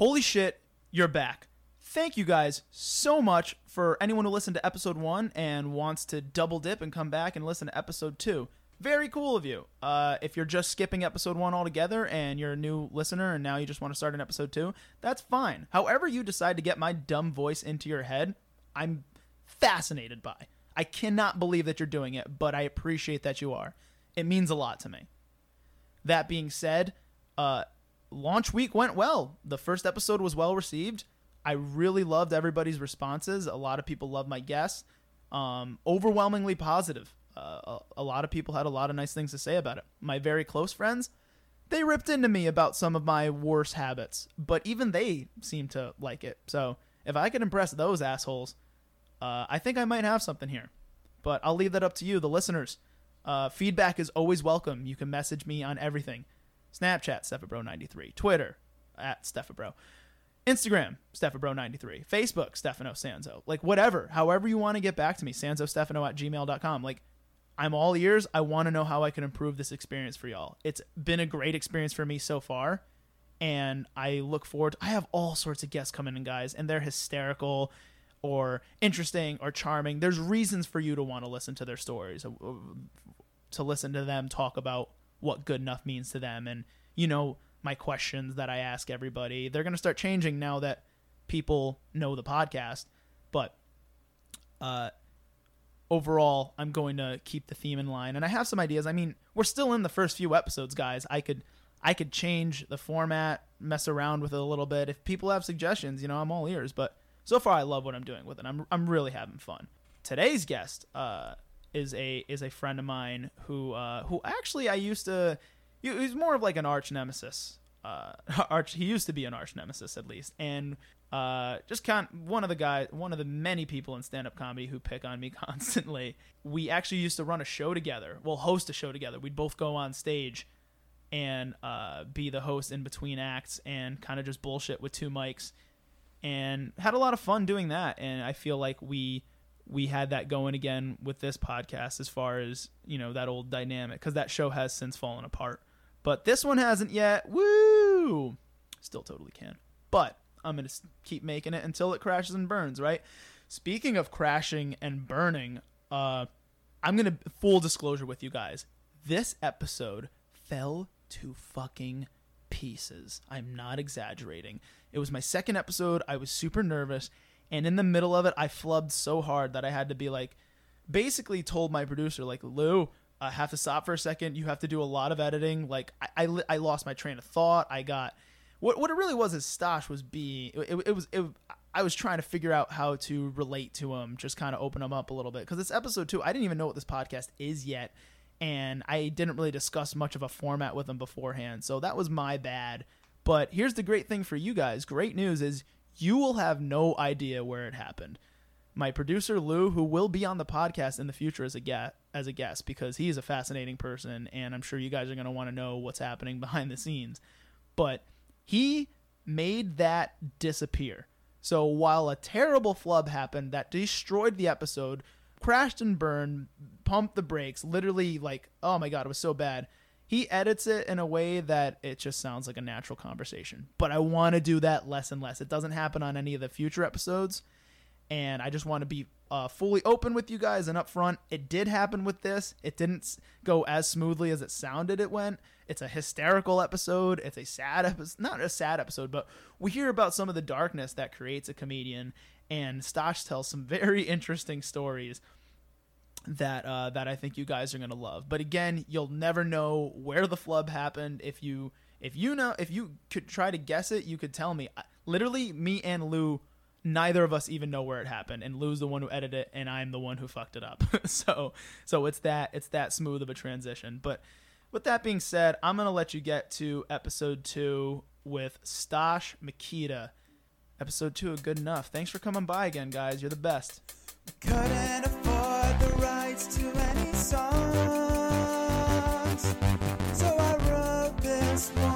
Holy shit, you're back. Thank you guys so much for anyone who listened to episode one and wants to double dip and come back and listen to episode two. Very cool of you. Uh, if you're just skipping episode one altogether and you're a new listener and now you just want to start in episode two, that's fine. However, you decide to get my dumb voice into your head, I'm fascinated by. I cannot believe that you're doing it, but I appreciate that you are. It means a lot to me. That being said, uh, launch week went well. The first episode was well received. I really loved everybody's responses. A lot of people loved my guests. Um, overwhelmingly positive. Uh, a, a lot of people had a lot of nice things to say about it. My very close friends, they ripped into me about some of my worst habits, but even they seemed to like it. So if I could impress those assholes, uh, I think I might have something here. But I'll leave that up to you, the listeners. Uh, feedback is always welcome. You can message me on everything Snapchat, StephaBro93, Twitter, at StephaBro, Instagram, StephaBro93, Facebook, Stefano Sanzo. Like, whatever. However you want to get back to me, SanzoStefano at gmail.com. Like, I'm all ears. I want to know how I can improve this experience for y'all. It's been a great experience for me so far. And I look forward. To, I have all sorts of guests coming in, guys, and they're hysterical or interesting or charming. There's reasons for you to want to listen to their stories, to listen to them talk about what good enough means to them. And, you know, my questions that I ask everybody, they're going to start changing now that people know the podcast. But uh, overall, I'm going to keep the theme in line. And I have some ideas. I mean, we're still in the first few episodes, guys. I could. I could change the format, mess around with it a little bit. If people have suggestions, you know, I'm all ears. But so far, I love what I'm doing with it. I'm I'm really having fun. Today's guest uh, is a is a friend of mine who uh, who actually I used to. He's more of like an arch nemesis. Uh, arch. He used to be an arch nemesis at least, and uh, just kind of one of the guys, one of the many people in stand up comedy who pick on me constantly. We actually used to run a show together. Well, host a show together. We'd both go on stage and uh, be the host in between acts and kind of just bullshit with two mics and had a lot of fun doing that and i feel like we we had that going again with this podcast as far as you know that old dynamic because that show has since fallen apart. But this one hasn't yet. Woo! Still totally can. But i'm gonna keep making it until it crashes and burns right? Speaking of crashing and burning uh i'm gonna full disclosure with you guys this episode fell to fucking pieces. I'm not exaggerating. It was my second episode. I was super nervous, and in the middle of it, I flubbed so hard that I had to be like, basically told my producer like, Lou, I have to stop for a second. You have to do a lot of editing. Like I, I, I lost my train of thought. I got what what it really was is Stosh was being it, it, it was it, I was trying to figure out how to relate to him, just kind of open him up a little bit because it's episode two. I didn't even know what this podcast is yet, and I didn't really discuss much of a format with him beforehand. So that was my bad. But here's the great thing for you guys. Great news is you will have no idea where it happened. My producer Lou, who will be on the podcast in the future as a guest, as a guest, because he's a fascinating person, and I'm sure you guys are going to want to know what's happening behind the scenes. But he made that disappear. So while a terrible flub happened that destroyed the episode, crashed and burned, pumped the brakes, literally like, oh my god, it was so bad he edits it in a way that it just sounds like a natural conversation. But I want to do that less and less. It doesn't happen on any of the future episodes. And I just want to be uh, fully open with you guys and upfront. It did happen with this. It didn't go as smoothly as it sounded it went. It's a hysterical episode. It's a sad episode. Not a sad episode, but we hear about some of the darkness that creates a comedian. And Stosh tells some very interesting stories that uh, that I think you guys are gonna love. But again, you'll never know where the flub happened. If you if you know if you could try to guess it, you could tell me. Literally, me and Lou, neither of us even know where it happened, and Lou's the one who edited it, and I'm the one who fucked it up. so so it's that it's that smooth of a transition. But with that being said, I'm gonna let you get to episode two with Stosh Mikita. Episode two, good enough. Thanks for coming by again, guys. You're the best. Couldn't afford songs, so I wrote this one.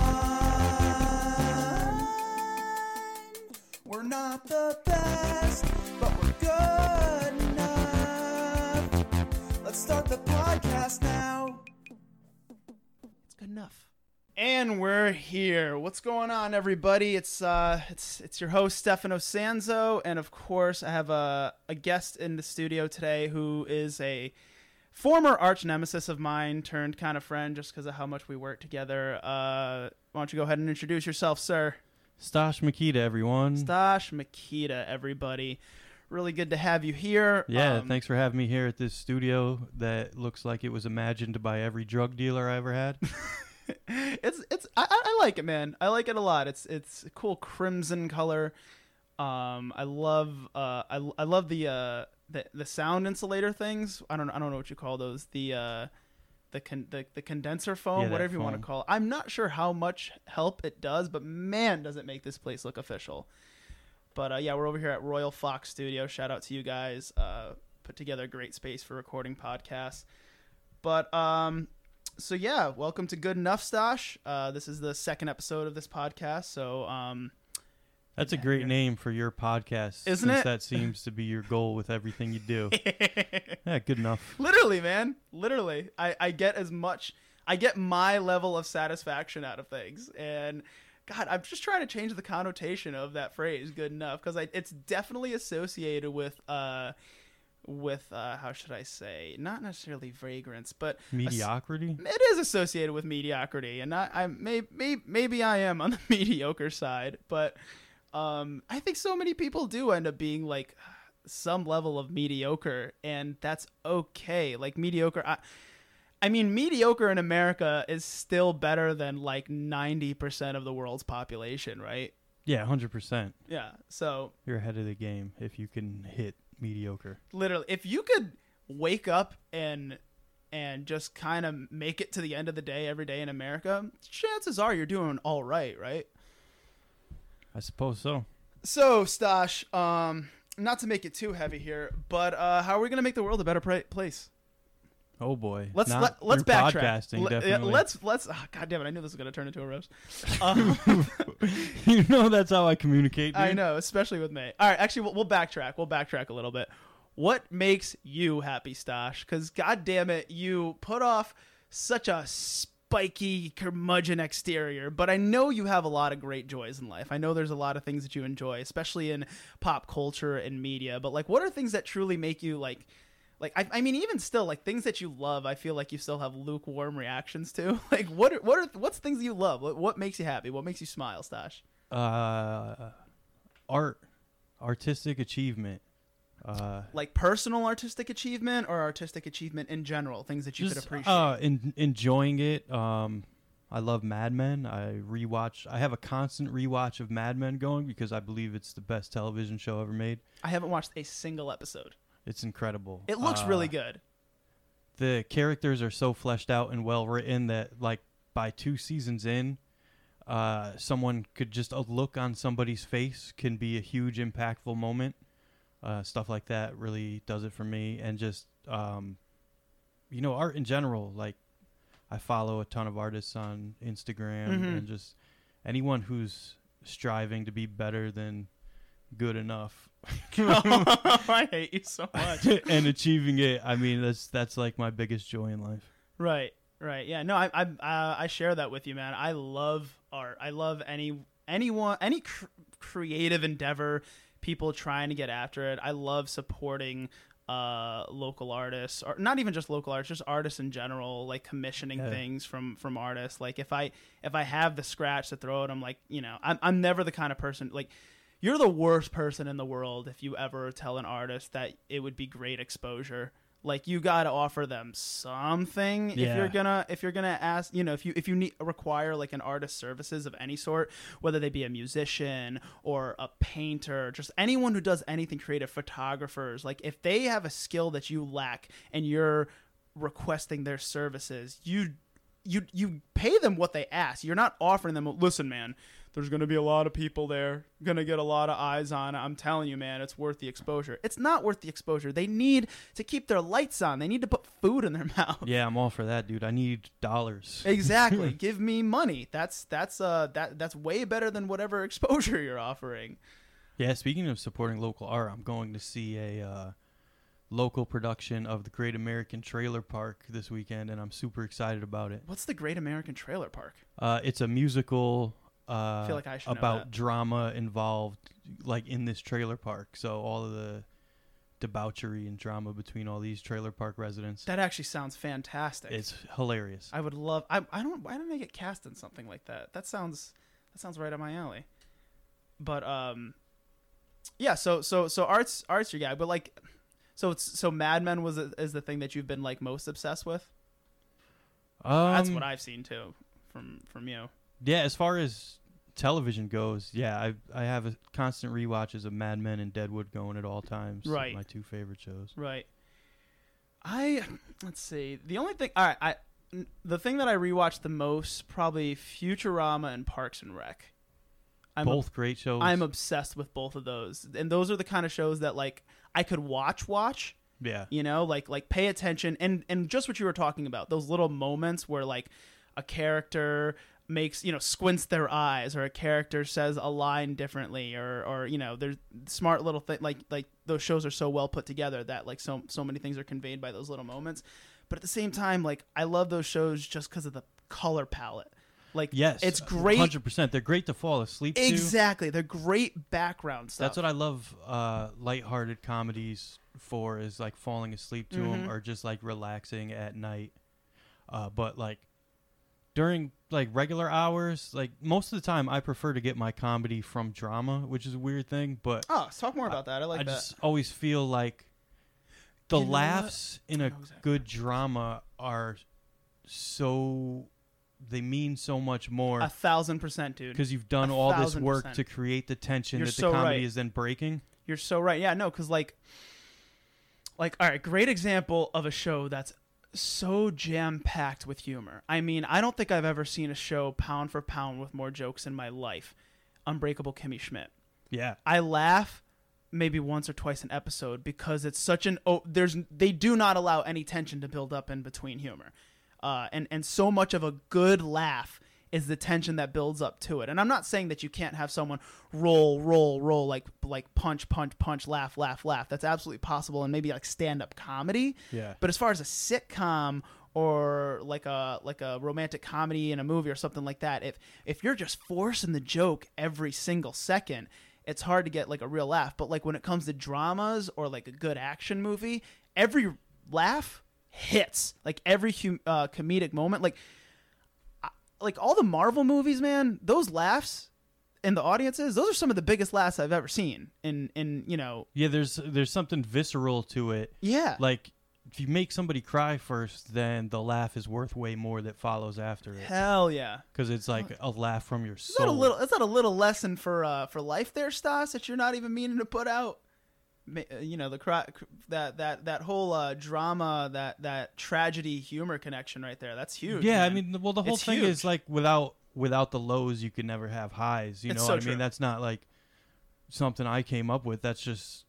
We're not the best, but we're good enough. Let's start the podcast now. It's good enough. And we're here. What's going on, everybody? It's uh, it's it's your host Stefano Sanzo, and of course, I have a a guest in the studio today who is a former arch nemesis of mine turned kind of friend, just because of how much we work together. Uh, why don't you go ahead and introduce yourself, sir? Stash Makita, everyone. Stash Makita, everybody. Really good to have you here. yeah, Um, thanks for having me here at this studio that looks like it was imagined by every drug dealer I ever had. it's it's I, I like it, man. I like it a lot. It's it's a cool crimson color. Um, I love uh I, I love the uh the the sound insulator things. I don't I don't know what you call those. The uh the con- the, the condenser foam, Yeah, whatever you want to call it. I'm not sure how much help it does, but man, does it make this place look official. But uh, yeah, we're over here at Royal Fox Studio. Shout out to you guys. Uh, put together a great space for recording podcasts. But um, so yeah, welcome to Good Enough Stash. Uh, this is the second episode of this podcast. So um, That's a great name for your podcast, Isn't since it? that seems to be your goal with everything you do. yeah, good enough. literally, man, literally, I I get as much. I get my level of satisfaction out of things, and God, I'm just trying to change the connotation of that phrase "good enough" because it's definitely associated with uh with uh how should I say not necessarily fragrance, but Mediocrity. it is associated with mediocrity, and I, I may, may, maybe I am on the mediocre side, but um, I think so many people do end up being like some level of mediocre, and that's okay. Like mediocre, I, I mean, mediocre in America is still better than like ninety percent of the world's population, right? Yeah, hundred percent. Yeah. So You're ahead of the game if you can hit mediocre. literally if you could wake up and and just kind of make it to the end of the day every day in America, chances are you're doing all right, right? I suppose so. So, Stash, um not to make it too heavy here, but uh how are we going to make the world a better pra- place? Oh boy. Let's Not let, let's backtrack. Podcasting, Le- yeah, definitely. let's let's oh, god damn it, I knew this was going to turn into a roast. Um, you know that's how I communicate. Dude. I know, especially with me. All right, actually, we'll, we'll backtrack. We'll backtrack a little bit. What makes you happy, Stash? Because, god damn it, you put off such a spiky, curmudgeon exterior, but I know you have a lot of great joys in life. I know there's a lot of things that you enjoy, especially in pop culture and media. But, like, what are things that truly make you, like, like I, I mean, even still, like things that you love, I feel like you still have lukewarm reactions to. Like, what are, what are what's things you love? What, what makes you happy? What makes you smile, Stash? Uh, art, artistic achievement. Uh, like personal artistic achievement or artistic achievement in general things that you could appreciate uh, in, enjoying it. Um, I love Mad Men. I rewatch. I have a constant rewatch of Mad Men going because I believe it's the best television show ever made. i haven't watched a single episode It's incredible. it looks Uh, really good The characters are so fleshed out and well written that, like, by two seasons in, uh, someone could just a look on somebody's face can be a huge impactful moment. Uh, stuff like that really does it for me, and just um, you know, art in general. Like, I follow a ton of artists on Instagram, Mhm. and just anyone who's striving to be better than good enough i hate you so much and achieving it. I mean, that's that's like my biggest joy in life. right right yeah no i i uh, i share that with you man i love art i love any anyone any cr- creative endeavor people trying to get after it. I love supporting uh local artists or not even just local artists just artists in general like commissioning Yeah. things from from artists. Like if i if i have the scratch to throw it i'm like you know i'm, I'm never the kind of person like you're the worst person in the world if you ever tell an artist that it would be great exposure like you got to offer them something if you're gonna if you're gonna ask you know if you if you need require like an artist services of any sort whether they be a musician or a painter just anyone who does anything creative photographers like if they have a skill that you lack and you're requesting their services you you you pay them what they ask. You're not offering them listen man there's going to be a lot of people there going to get a lot of eyes on it i'm telling you man it's worth the exposure it's not worth the exposure they need to keep their lights on they need to put food in their mouth Yeah, I'm all for that, dude. I need dollars. exactly give me money that's that's uh that that's way better than whatever exposure you're offering Yeah, speaking of supporting local art, I'm going to see a uh, local production of the Great American Trailer Park this weekend, and I'm super excited about it. What's the Great American Trailer Park? Uh, it's a musical. Uh, I feel like I should about drama involved, like in this trailer park. So all of the debauchery and drama between all these trailer park residents. That actually sounds fantastic. It's hilarious. I would love. I, I don't. Why didn't I get cast in something like that? That sounds. That sounds right up my alley. But um, yeah. So so so arts arts your guy. But like, so it's so Mad Men was is the thing that you've been like most obsessed with. That's Um, what I've seen too from from you. Yeah, as far as television goes, yeah, I I have a constant rewatches of Mad Men and Deadwood going at all times. Right. my two favorite shows. Right. I let's see. The only thing. All right. I the thing that I rewatched the most probably Futurama and Parks and Rec. I'm Both great shows. I'm obsessed with both of those, and those are the kind of shows that like I could watch watch. yeah, You know, like like pay attention and and just what you were talking about, those little moments where like a character makes you know squints their eyes or a character says a line differently or or you know there's smart little thing like like those shows are so well put together that like so so many things are conveyed by those little moments but at the same time like i love those shows just because of the color palette like yes, it's great Hundred percent. They're great to fall asleep to. exactly they're great background stuff That's what I love. Uh, lighthearted comedies for is like falling asleep to them Mhm. or just like relaxing at night. Uh, but like during like regular hours, like most of the time, I prefer to get my comedy from drama, which is a weird thing. But oh let's talk more about that i like I that just always feel like the You know laughs in a exactly good drama are so they mean so much more a thousand percent dude because you've done A all this thousand work percent. to create the tension You're that the so comedy right. is then breaking. You're so right. Yeah, no, because like, like, all right, great example of a show that's so jam packed with humor. I mean, I don't think I've ever seen a show pound for pound with more jokes in my life. Unbreakable Kimmy Schmidt. Yeah. I laugh maybe once or twice an episode because it's such an oh there's they do not allow any tension to build up in between humor uh, and and so much of a good laugh is the tension that builds up to it and i'm not saying that you can't have someone roll roll roll like like punch punch punch laugh laugh laugh that's absolutely possible and maybe like stand-up comedy Yeah. but as far as a sitcom or like a like a romantic comedy in a movie or something like that, if if you're just forcing the joke every single second, it's hard to get like a real laugh. But like when it comes to dramas or like a good action movie, every laugh hits. Like every hum- uh, comedic moment, like like all the Marvel movies, man, those laughs in the audiences, those are some of the biggest laughs I've ever seen. In in you know, Yeah, there's there's something visceral to it. yeah, Like if you make somebody cry first, then the laugh is worth way more that follows after it hell yeah. because it's like a laugh from your Is soul. that a little? Is that a little lesson for uh, for life there, Stas? That you're not even meaning to put out. Uh, You know the that that that whole uh, drama, that that tragedy humor connection right there. That's huge. yeah, I mean, well, the whole It's thing huge. is like without without the lows, you could never have highs. You It's know so what I true. mean? That's not like something I came up with. That's just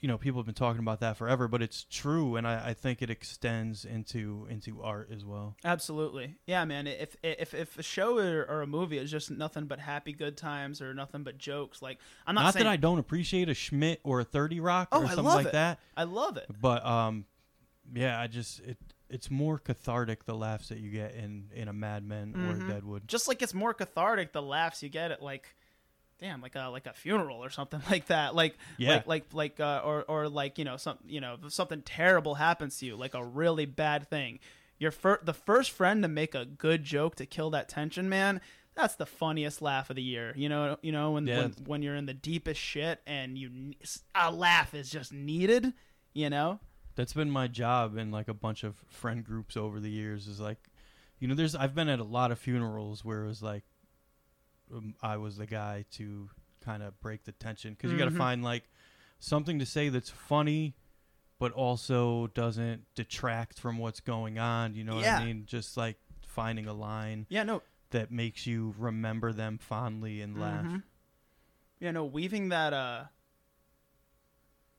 you know people have been talking about that forever, but it's true, and I, I think it extends into into art as well. absolutely. Yeah, man. If if if a show or, or a movie is just nothing but happy good times or nothing but jokes, like I'm not, Not, saying that I don't appreciate a Schmidt or a Thirty Rock Oh, or something like it. that, I love it. but um, yeah, I just it it's more cathartic the laughs that you get in in a Mad Men or Mhm. a Deadwood. Just like it's more cathartic, the laughs you get at like, damn, like a like a funeral or something like that. Like Yeah. like like like uh, or or like you know some you know something terrible happens to you, like a really bad thing. Your fir- the first friend to make a good joke to kill that tension, man. That's the funniest laugh of the year. You know, you know when Yeah. when, when you're in the deepest shit and you a laugh is just needed. You know, That's been my job in like a bunch of friend groups over the years. Is like, you know, there's I've been at a lot of funerals where it was like, um, I was the guy to kind of break the tension because you got to Mhm. find like something to say that's funny, but also doesn't detract from what's going on. You know what Yeah. I mean? Just like finding a line yeah, no, that makes you remember them fondly and laugh. Mhm. Yeah, no, weaving that uh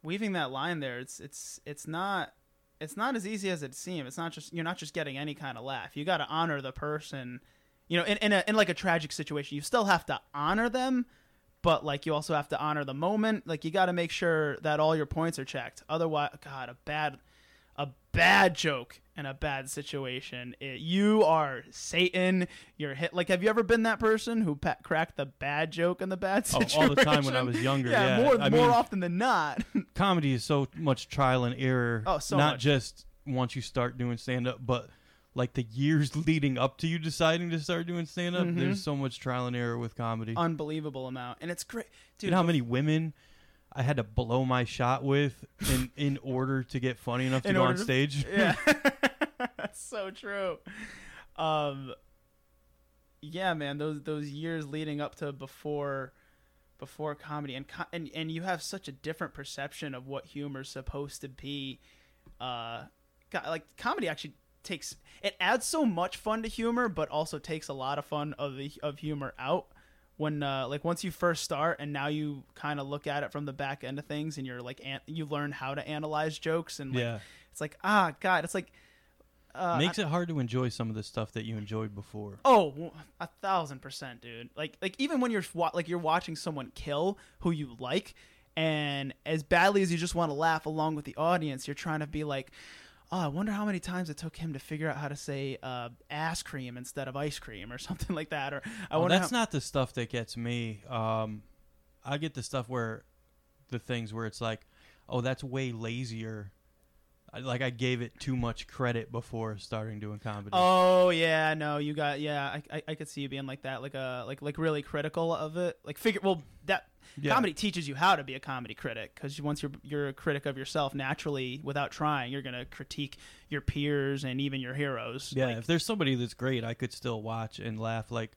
weaving that line there, it's it's it's not it's not as easy as it seems. It's not just you're not just getting any kind of laugh. You got to honor the person. You know, in in, a, in like a tragic situation, you still have to honor them, but like you also have to honor the moment. Like you got to make sure that all your points are checked. Otherwise, God, a bad a bad joke in a bad situation. It, you are Satan. You're hit. Like, have you ever been that person who pa- cracked the bad joke in the bad situation? Oh, all the time when I was younger. Yeah, Yeah, more I more mean- often than not. comedy is so much trial and error. Oh, so not much. just once you start doing stand up, but like the years leading up to you deciding to start doing stand up. Mhm. There's so much trial and error with comedy. Unbelievable amount, and it's great, dude. you know how many women I had to blow my shot with in in order to get funny enough to In go on order to- stage? yeah, that's so true. Um, yeah, man, those those years leading up to before before comedy and co- and and you have such a different perception of what humor's supposed to be. Uh, like comedy actually takes it adds so much fun to humor, but also takes a lot of fun of the of humor out. When uh, like once you first start and now you kind of look at it from the back end of things and you're like an- you learn how to analyze jokes and like, yeah. it's like ah god it's like uh, Makes it hard to enjoy some of the stuff that you enjoyed before. Oh, a thousand percent, dude. Like, like even when you're like you're watching someone kill who you like, and as badly as you just want to laugh along with the audience, you're trying to be like, oh, I wonder how many times it took him to figure out how to say uh, ass cream instead of ice cream or something like that. Or I Well, wonder. that's how- not the stuff that gets me. Um, I get the stuff where the things where it's like, oh, that's way lazier. I, like I gave it too much credit before starting doing comedy. Oh yeah, no, you got yeah. I, I I could see you being like that, like a like like really critical of it. Like figure well that Yeah. comedy teaches you how to be a comedy critic because once you're you're a critic of yourself naturally without trying, you're gonna critique your peers and even your heroes. Yeah, Like, if there's somebody that's great, I could still watch and laugh. Like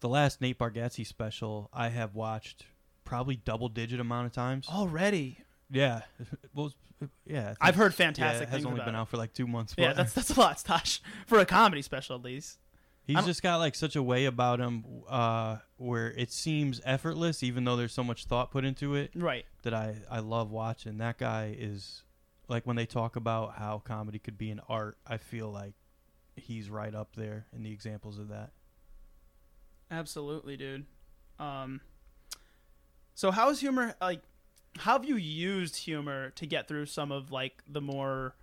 the last Nate Bargatze special, I have watched probably double digit amount of times. already. Yeah, well, yeah. I've heard yeah, fantastic it has things only about been it. out for like two months. Yeah, that's that's a lot, Tosh, for a comedy special at least. He's just got like such a way about him uh, where it seems effortless, even though there's so much thought put into it. Right. That I I love watching. That guy is like when they talk about how comedy could be an art. I feel like he's right up there in the examples of that. Absolutely, dude. Um, so how's humor like? How have you used humor to get through some of like the more,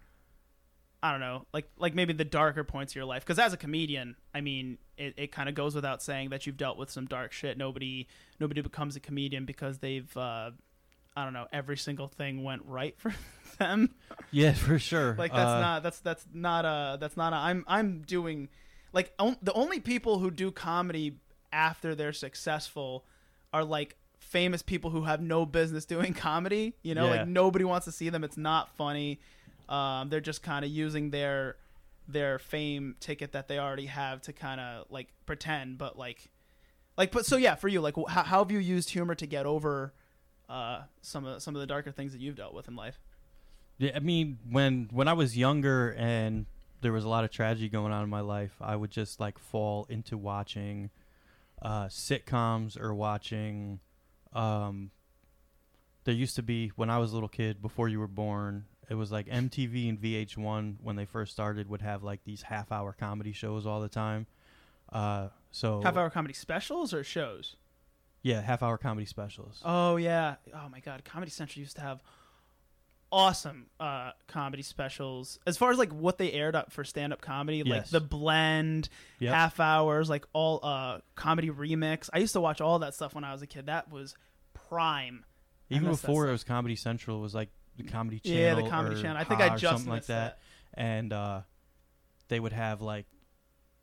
I don't know, like like maybe the darker points of your life? Because as a comedian, I mean, it, it kind of goes without saying that you've dealt with some dark shit. Nobody nobody becomes a comedian because they've, uh, I don't know, every single thing went right for them. Yeah, for sure. Like that's Uh, not that's that's not a that's not a I'm I'm doing like on, the only people who do comedy after they're successful are like famous people who have no business doing comedy. You know, Yeah. like nobody wants to see them. It's not funny. Um, they're just kind of using their their fame ticket that they already have to kind of like pretend, but like like but so yeah, for you, like how, how have you used humor to get over uh, some of some of the darker things that you've dealt with in life? Yeah, I mean, when when I was younger and there was a lot of tragedy going on in my life, I would just like fall into watching uh, sitcoms or watching. Um, there used to be when I was a little kid, before you were born, it was like MTV and VH1 when they first started would have like these half-hour comedy shows all the time. Uh, so Half hour comedy specials or shows? yeah, half-hour comedy specials. Oh yeah. Oh my god, Comedy Central used to have awesome uh comedy specials. As far as like what they aired up for stand up comedy, like Yes. the blend, Yep. half hours, like all uh comedy remix. I used to watch all that stuff when I was a kid. That was prime. I Even that before it stuff. was Comedy Central, it was like the Comedy Channel. yeah, the comedy or channel. I think Ha I or just something like missed that. and uh, they would have like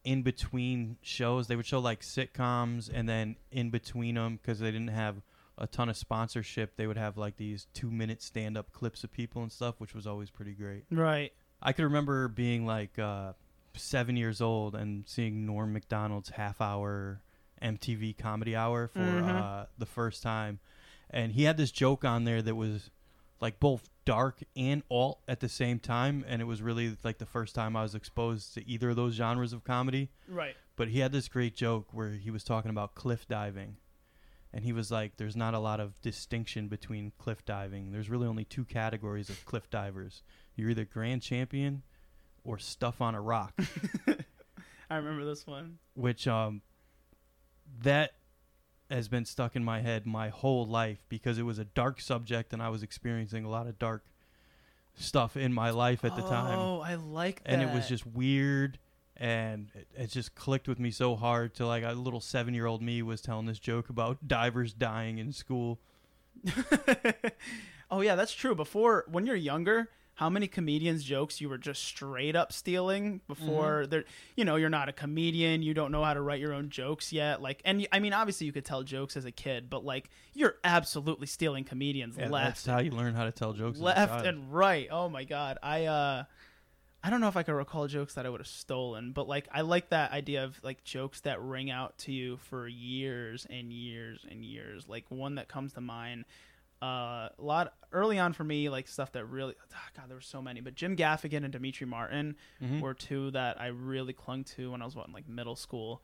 in between shows they would show like sitcoms and then in between them because they didn't have a ton of sponsorship they would have like these two minute stand up clips of people and stuff which was always pretty great Right. i could remember being like uh, seven years old and seeing norm macdonald's half hour mtv comedy hour for Mhm. uh, the first time and he had this joke on there that was like both dark and alt at the same time and it was really like the first time i was exposed to either of those genres of comedy Right. but he had this great joke where he was talking about cliff diving and he was like there's not a lot of distinction between cliff diving there's really only two categories of cliff divers you're either grand champion or stuff on a rock I remember this one. which um that has been stuck in my head my whole life because it was a dark subject and I was experiencing a lot of dark stuff in my life at the time. Oh, I like that. And it was just weird and it, it just clicked with me so hard to like a little 7-year-old me was telling this joke about divers dying in school. oh yeah, that's true. Before when you're younger, how many comedians jokes you were just straight up stealing before Mm-hmm. they're you know you're not a comedian you don't know how to write your own jokes yet like and I mean obviously you could tell jokes as a kid but like you're absolutely stealing comedians Yeah, left that's how you learn how to tell jokes. left and right oh my god i uh i don't know if i could recall jokes that i would have stolen but like i like that idea of like jokes that ring out to you for years and years and years like one that comes to mind uh, a lot early on for me, like stuff that really, ah, God, there were so many. But Jim Gaffigan and Demetri Martin Mhm. were two that I really clung to when I was what, in like middle school.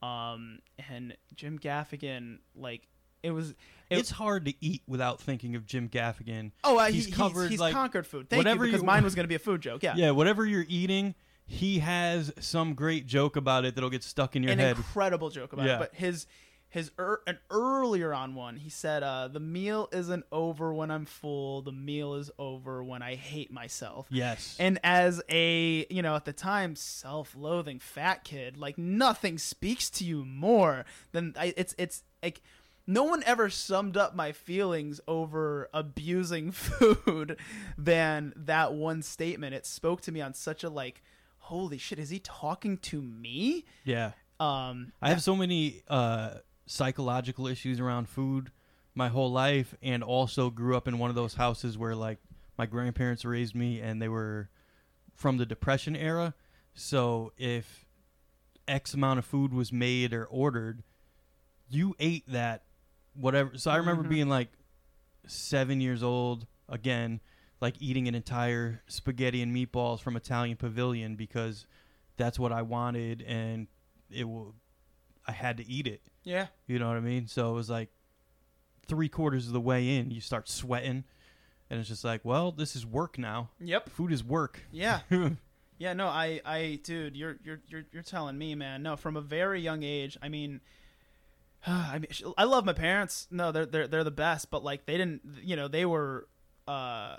Um, and Jim Gaffigan, like it was. It, it's hard to eat without thinking of Jim Gaffigan. oh, uh, he's he, covered, He's, he's like, conquered food. Thank whatever you, because you- mine was going to be a food joke. Yeah. Yeah, whatever you're eating, he has some great joke about it that'll get stuck in your An head. incredible joke about Yeah. it. But his his er, an earlier on one, he said, uh, "The meal isn't over when I'm full. The meal is over when I hate myself." yes. And as a, you know, at the time, self-loathing fat kid, like nothing speaks to you more than I, it's it's like no one ever summed up my feelings over abusing food than that one statement. It spoke to me on such a like, holy shit, is he talking to me? yeah. Um, I have so many uh, psychological issues around food my whole life, and also grew up in one of those houses where like my grandparents raised me, and they were from the Depression era. So if X amount of food was made or ordered, you ate that whatever. So I remember Mhm. being like seven years old again, like eating an entire spaghetti and meatballs from Italian Pavilion because that's what I wanted, and it will. I had to eat it. yeah, You know what I mean? So it was like three quarters of the way in, you start sweating, and it's just like, well, this is work now. yep, Food is work. yeah. Yeah, no, I, I, dude, you're, you're, you're, you're telling me, man. No, from a very young age. I mean, I mean, I love my parents. No, they're, they're, they're the best. But like, they didn't, you know, they were, uh,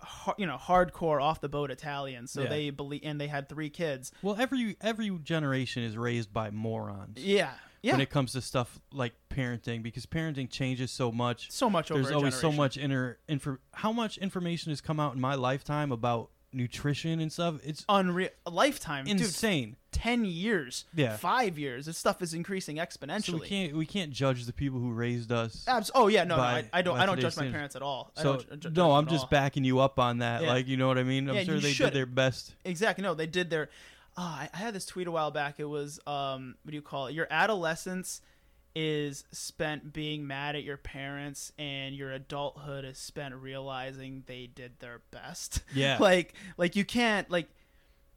har- you know, hardcore off the boat Italians. So Yeah. they believe, and they had three kids. well, every every generation is raised by morons Yeah, yeah. when it comes to stuff like parenting because parenting changes so much. so much over. There's a always so generation. much inner info. How much information has come out in my lifetime about nutrition and stuff? It's unreal. A lifetime, dude. insane. Ten years, Yeah. five years. This stuff is increasing So exponentially. we can't we can't judge the people who raised us. Abs- oh yeah, no, no I, I don't I don't judge my parents at all. I So don't ju- no, I'm just all. backing you up on that. Yeah. Like you know what I mean? I'm Yeah, sure they should. did their best. Exactly. No, they did their. Oh, I, I had this tweet a while back. It was um, what do you call it? Your adolescence is spent being mad at your parents, and your adulthood is spent realizing they did their best. Yeah. like, like you can't like,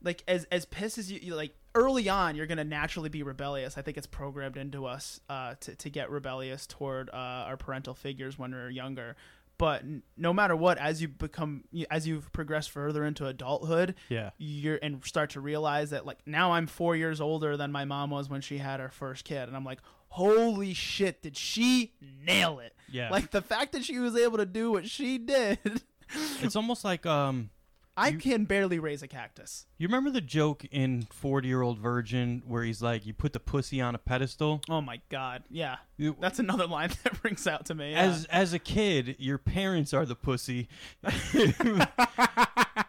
like as as pissed as you, you like early on, you're gonna naturally be rebellious. I think it's programmed into us uh, to to get rebellious toward uh, our parental figures when we're younger. But n- no matter what, as you become, as you've progressed further into adulthood, Yeah. you're and start to realize that like now I'm four years older than my mom was when she had her first kid, and I'm like, holy shit, did she nail it? Yeah. Like the fact that she was able to do what she did, It's almost like um I You- can barely raise a cactus. you remember the joke in 40 year old virgin where he's like you put the pussy on a pedestal Oh my god, yeah, You- that's another line that rings out to me. yeah. as as a kid your parents are the pussy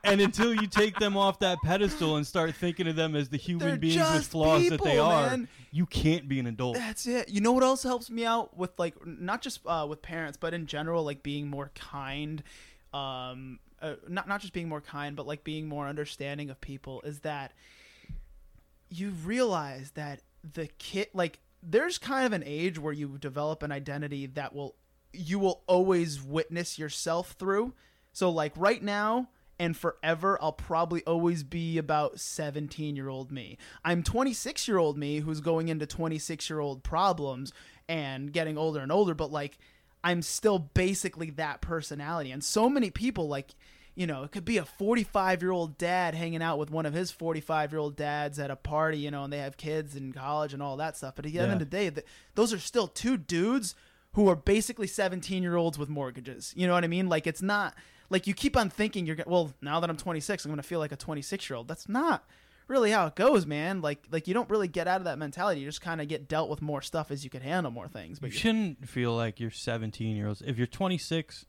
and until you take them off that pedestal and start thinking of them as the human They're beings with flaws that they are man. you can't be an adult That's it. You know what else helps me out with like not just uh, with parents, but in general, like being more kind. Um, uh, not not just being more kind, but like being more understanding of people. Is that you realize that the kid like there's kind of an age where you develop an identity that will you will always witness yourself through. So like right now and forever I'll probably always be about 17 year old me. I'm 26 year old me who's going into 26 year old problems and getting older and older but like I'm still basically that personality and so many people like you know, it could be a 45 year old dad hanging out with one of his 45 year old dads at a party, you know, and they have kids in college and all that stuff. But at the end of the day, th- those are still two dudes who are basically 17 year olds with mortgages. You know what I mean? Like, it's not like you keep on thinking you're, well, now that I'm 26, I'm going to feel like a 26 year old. That's not really how it goes, man. Like, like you don't really get out of that mentality. You just kind of get dealt with more stuff as you can handle more things. But you shouldn't feel like you're 17 year olds. If you're 26,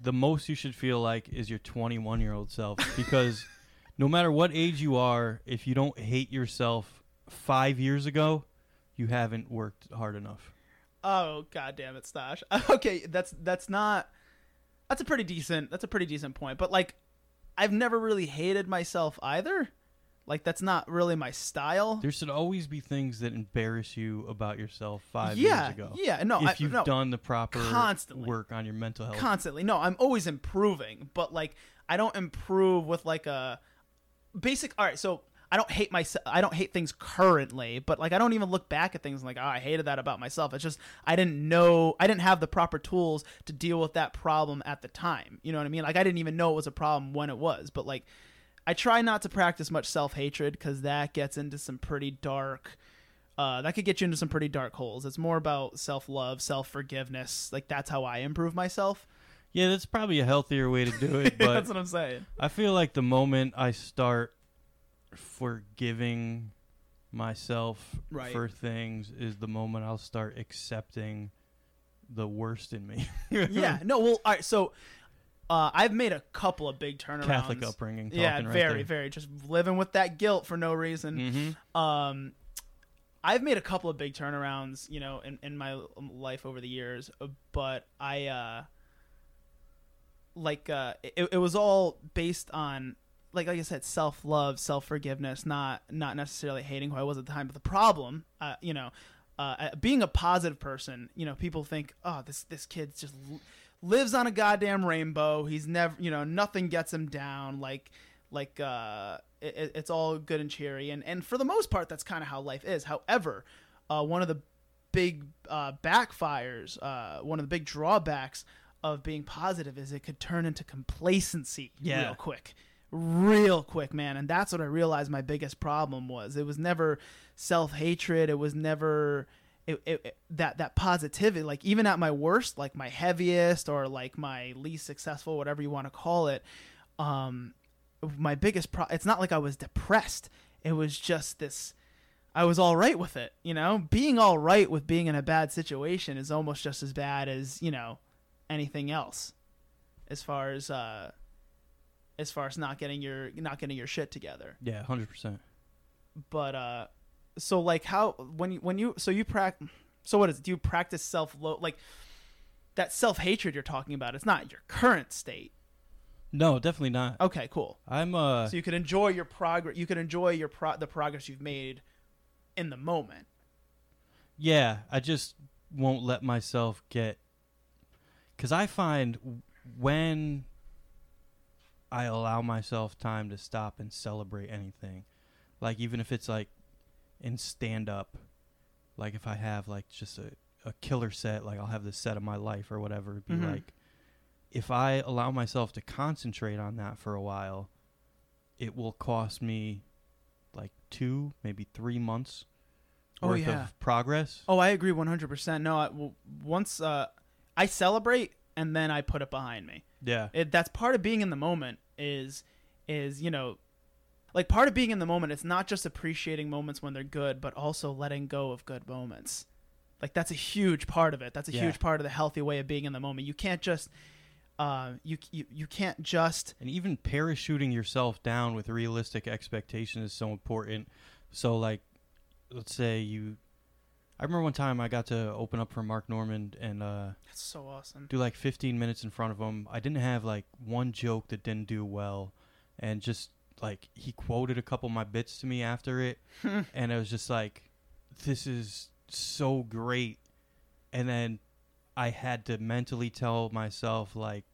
the most you should feel like is your 21 year old self because no matter what age you are, if you don't hate yourself five years ago, you haven't worked hard enough. Oh god damn it, Stash. Okay, that's that's not that's a pretty decent that's a pretty decent point. But like I've never really hated myself either. Like that's not really my style. There should always be things that embarrass you about yourself five yeah, years ago. yeah, no, if I, you've no, done the proper Constantly. work on your mental health. constantly. No, I'm always improving, but like I don't improve with like a basic. All right, so I don't hate myself. I don't hate things currently, but like I don't even look back at things and like, oh, I hated that about myself. It's just I didn't know. I didn't have the proper tools to deal with that problem at the time. You know what I mean? Like I didn't even know it was a problem when it was. But like I try not to practice much self hatred because that gets into some pretty dark. Uh, that could get you into some pretty dark holes. It's more about self love, self forgiveness. Like that's how I improve myself. yeah, that's probably a healthier way to do it, but that's what I'm saying. I feel like the moment I start forgiving myself Right. for things is the moment I'll start accepting the worst in me. yeah. No. Well. All right. So, uh, I've made a couple of big turnarounds. Catholic upbringing. Yeah. right very. there. Very. Just living with that guilt for no reason. Mhm. Um, I've made a couple of big turnarounds, you know, in, in my life over the years, but I, uh, like, uh, it, it was all based on, like, like I said, self love, self forgiveness, not not necessarily hating who I was at the time. But the problem, uh, you know, uh, being a positive person, you know, people think, oh, this this kid just l- lives on a goddamn rainbow. He's never, you know, nothing gets him down. Like, like uh, it, it's all good and cheery, and and for the most part, that's kind of how life is. However, uh, one of the big uh, backfires, uh, one of the big drawbacks of being positive is it could turn into complacency Yeah. real quick real quick man and that's what i realized my biggest problem was it was never self-hatred it was never it, it, it- that that positivity like even at my worst like my heaviest or like my least successful whatever you want to call it um my biggest pro it's not like i was depressed. It was just this i was all right with it you know? Being all right with being in a bad situation is almost just as bad as you know anything else. As far as uh as far as not getting your not getting your shit together. Yeah, hundred percent. but uh so like how when you when you so you practice so what is it? Do you practice self lo like that self hatred you're talking about it's not your current state? No, definitely not. okay cool. I'm uh so you could enjoy your progress you could enjoy your pro- the progress you've made in the moment. Yeah, I just won't let myself get cuz I find when I allow myself time to stop and celebrate anything, like even if it's like in stand up, like if I have like just a, a killer set, like I'll have the set of my life or whatever, it'd be Mhm. like if I allow myself to concentrate on that for a while, it will cost me like two, maybe three months Oh, worth yeah. of progress. oh i agree 100% no I, w- once uh i celebrate and then i put it behind me Yeah. it, that's part of being in the moment is is you know like part of being in the moment it's not just appreciating moments when they're good but also letting go of good moments like that's a huge part of it that's a Yeah. huge part of the healthy way of being in the moment you can't just uh you you, you can't just And even parachuting yourself down with realistic expectation is so important. So like let's say you I remember one time I got to open up for Mark Normand and uh that's so awesome do like 15 minutes in front of him. I didn't have like one joke that didn't do well and just like he quoted a couple of my bits to me after it hmm. and it was just like this is so great and then I had to mentally tell myself like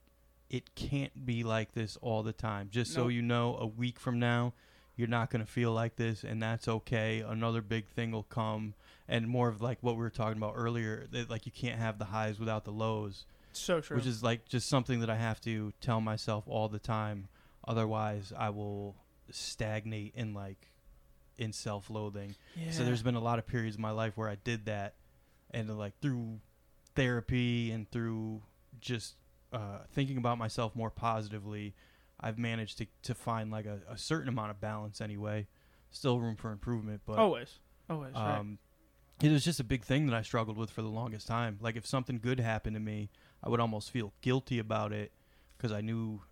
it can't be like this all the time. Just so you know, a week from now, you're not going to feel like this, and that's okay. Another big thing will come, and more of like what we were talking about earlier. That like you can't have the highs without the lows. So true. which is like just something that I have to tell myself all the time. Otherwise, I will stagnate in like in self-loathing. yeah. So there's been a lot of periods in my life where I did that, and like through therapy and through just uh, thinking about myself more positively, I've managed to to find like a, a certain amount of balance anyway. Still room for improvement, but always, always. right. um, it was just a big thing that I struggled with for the longest time. Like if something good happened to me, I would almost feel guilty about it because I knew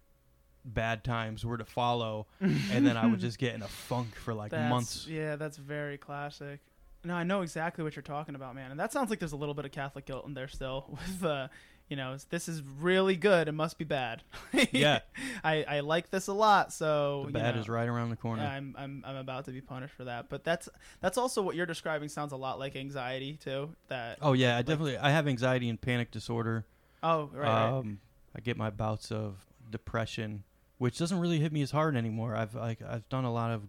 bad times were to follow, and then I would just get in a funk for like That's- months. Yeah, that's very classic. No, I know exactly what you're talking about, man. And that sounds like there's a little bit of Catholic guilt in there still. With, uh, you know, it's- this is really good. It must be bad. Yeah. I, I like this a lot, so The you bad know, is right around the corner. I'm, I'm I'm about to be punished for that. But that's that's also what you're describing. Sounds a lot like anxiety too. That oh yeah, I definitely I have anxiety and panic disorder. oh right, right. Um, I get my bouts of depression, which doesn't really hit me as hard anymore. I've like I've done a lot of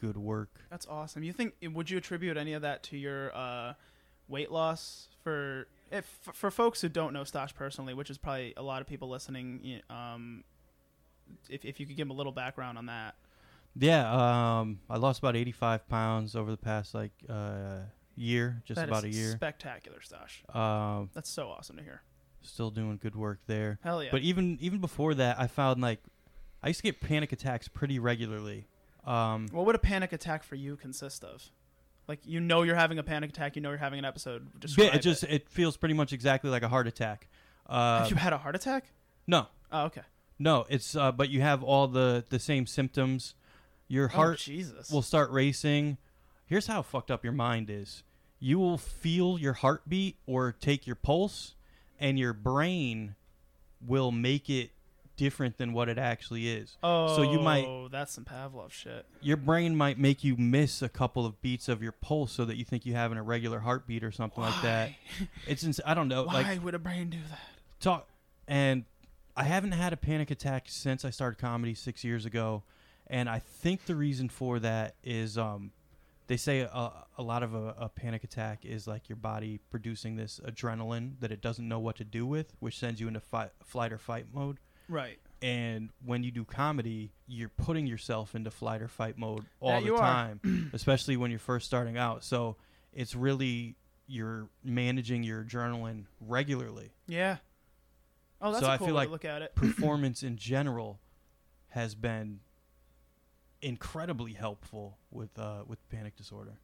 good work. That's awesome. You think would you attribute any of that to your uh, weight loss for if for folks who don't know Stosh personally, which is probably a lot of people listening. Um, if if you could give them a little background on that. Yeah, um, I lost about 85 pounds over the past like uh, year, just That about a year. Spectacular, Stosh. Um, That's so awesome to hear. still doing good work there. Hell yeah. But even even before that, I found like I used to get panic attacks pretty regularly. Um, what would a panic attack for you consist of? Like you know you're having a panic attack, you know you're having an episode. Describe yeah, it just it feels pretty much exactly like a heart attack. Uh, Have you had a heart attack? no, Oh, okay. no, it's uh, but you have all the the same symptoms. Your oh, heart Jesus. will start racing. Here's how fucked up your mind is. You will feel your heartbeat or take your pulse, and your brain will make it different than what it actually is. oh, so you might- that's some Pavlov shit. Your brain might make you miss a couple of beats of your pulse so that you think you have an irregular heartbeat or something like that. It's ins- I don't know. Why Like would a brain do that? talk and I haven't had a panic attack since I started comedy 6 years ago and I think the reason for that is um they say a, a lot of a, a panic attack is like your body producing this adrenaline that it doesn't know what to do with which sends you into fight, flight or fight mode Right. and when you do comedy you're putting yourself into flight or fight mode all Yeah, the time especially when you're first starting out so it's really you're managing your adrenaline regularly Yeah. Oh, that's So a I cool feel way like to look at it. performance in general has been incredibly helpful with uh, with panic disorder.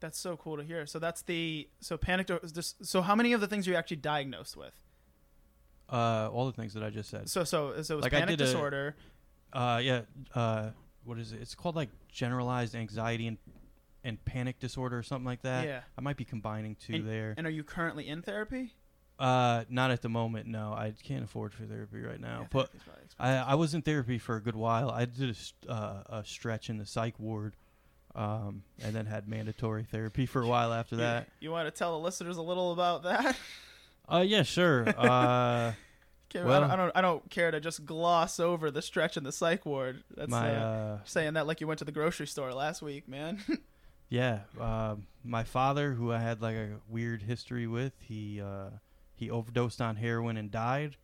That's so cool to hear. So that's the so panic. do- is this- So how many of the things are you actually diagnosed with? Uh, all the things that I just said. So so so it was Like panic did a- disorder. Uh, yeah. Uh, what is it? It's called like generalized anxiety and and panic disorder or something like that. yeah. I might be combining two there. And are you currently in therapy? Uh, not at the moment. No, I can't afford for therapy right now. Yeah, but I. I was in therapy for a good while. I did a, st- uh, a stretch in the psych ward, um, and then had mandatory therapy for a while after You- that. You, want to tell the listeners a little about that? Uh, yeah, sure. Uh, Okay, I, Well- don't, I don't. I don't care to just gloss over the stretch in the psych ward. That's my uh, uh, saying that like you went to the grocery store last week, man. yeah, uh, my father, who I had like a weird history with, he uh, he overdosed on heroin and died.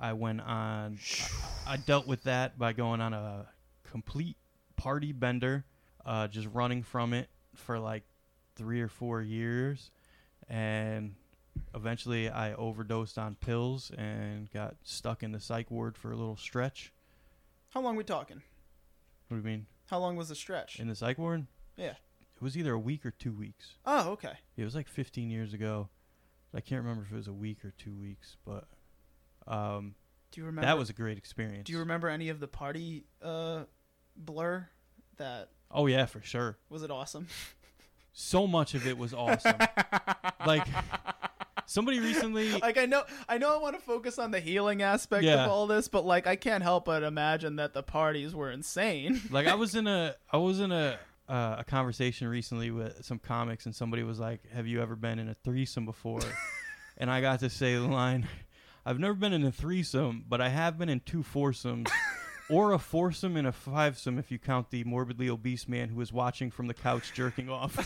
I went on. I, I dealt with that by going on a complete party bender, uh, just running from it for like three or four years, and eventually I overdosed on pills and got stuck in the psych ward for a little stretch. How long we talking? What do you mean? How long was the stretch? In the psych ward? Yeah. It was either a week or two weeks. Oh, okay. It was like 15 years ago. I can't remember if it was a week or two weeks, but um, Do you remember? that was a great experience. Do you remember any of the party uh, blur? That oh yeah, for sure. was it awesome? So much of it was awesome. like somebody recently, like I know, I know, I want to focus on the healing aspect Yeah. of all this, but like I can't help but imagine that the parties were insane. like I was in a, I was in a. Uh, a conversation recently with some comics, and somebody was like, "Have you ever been in a threesome before?" and I got to say the line, "I've never been in a threesome, but I have been in two foursomes, or a foursome and a fivesome if you count the morbidly obese man who was watching from the couch jerking off."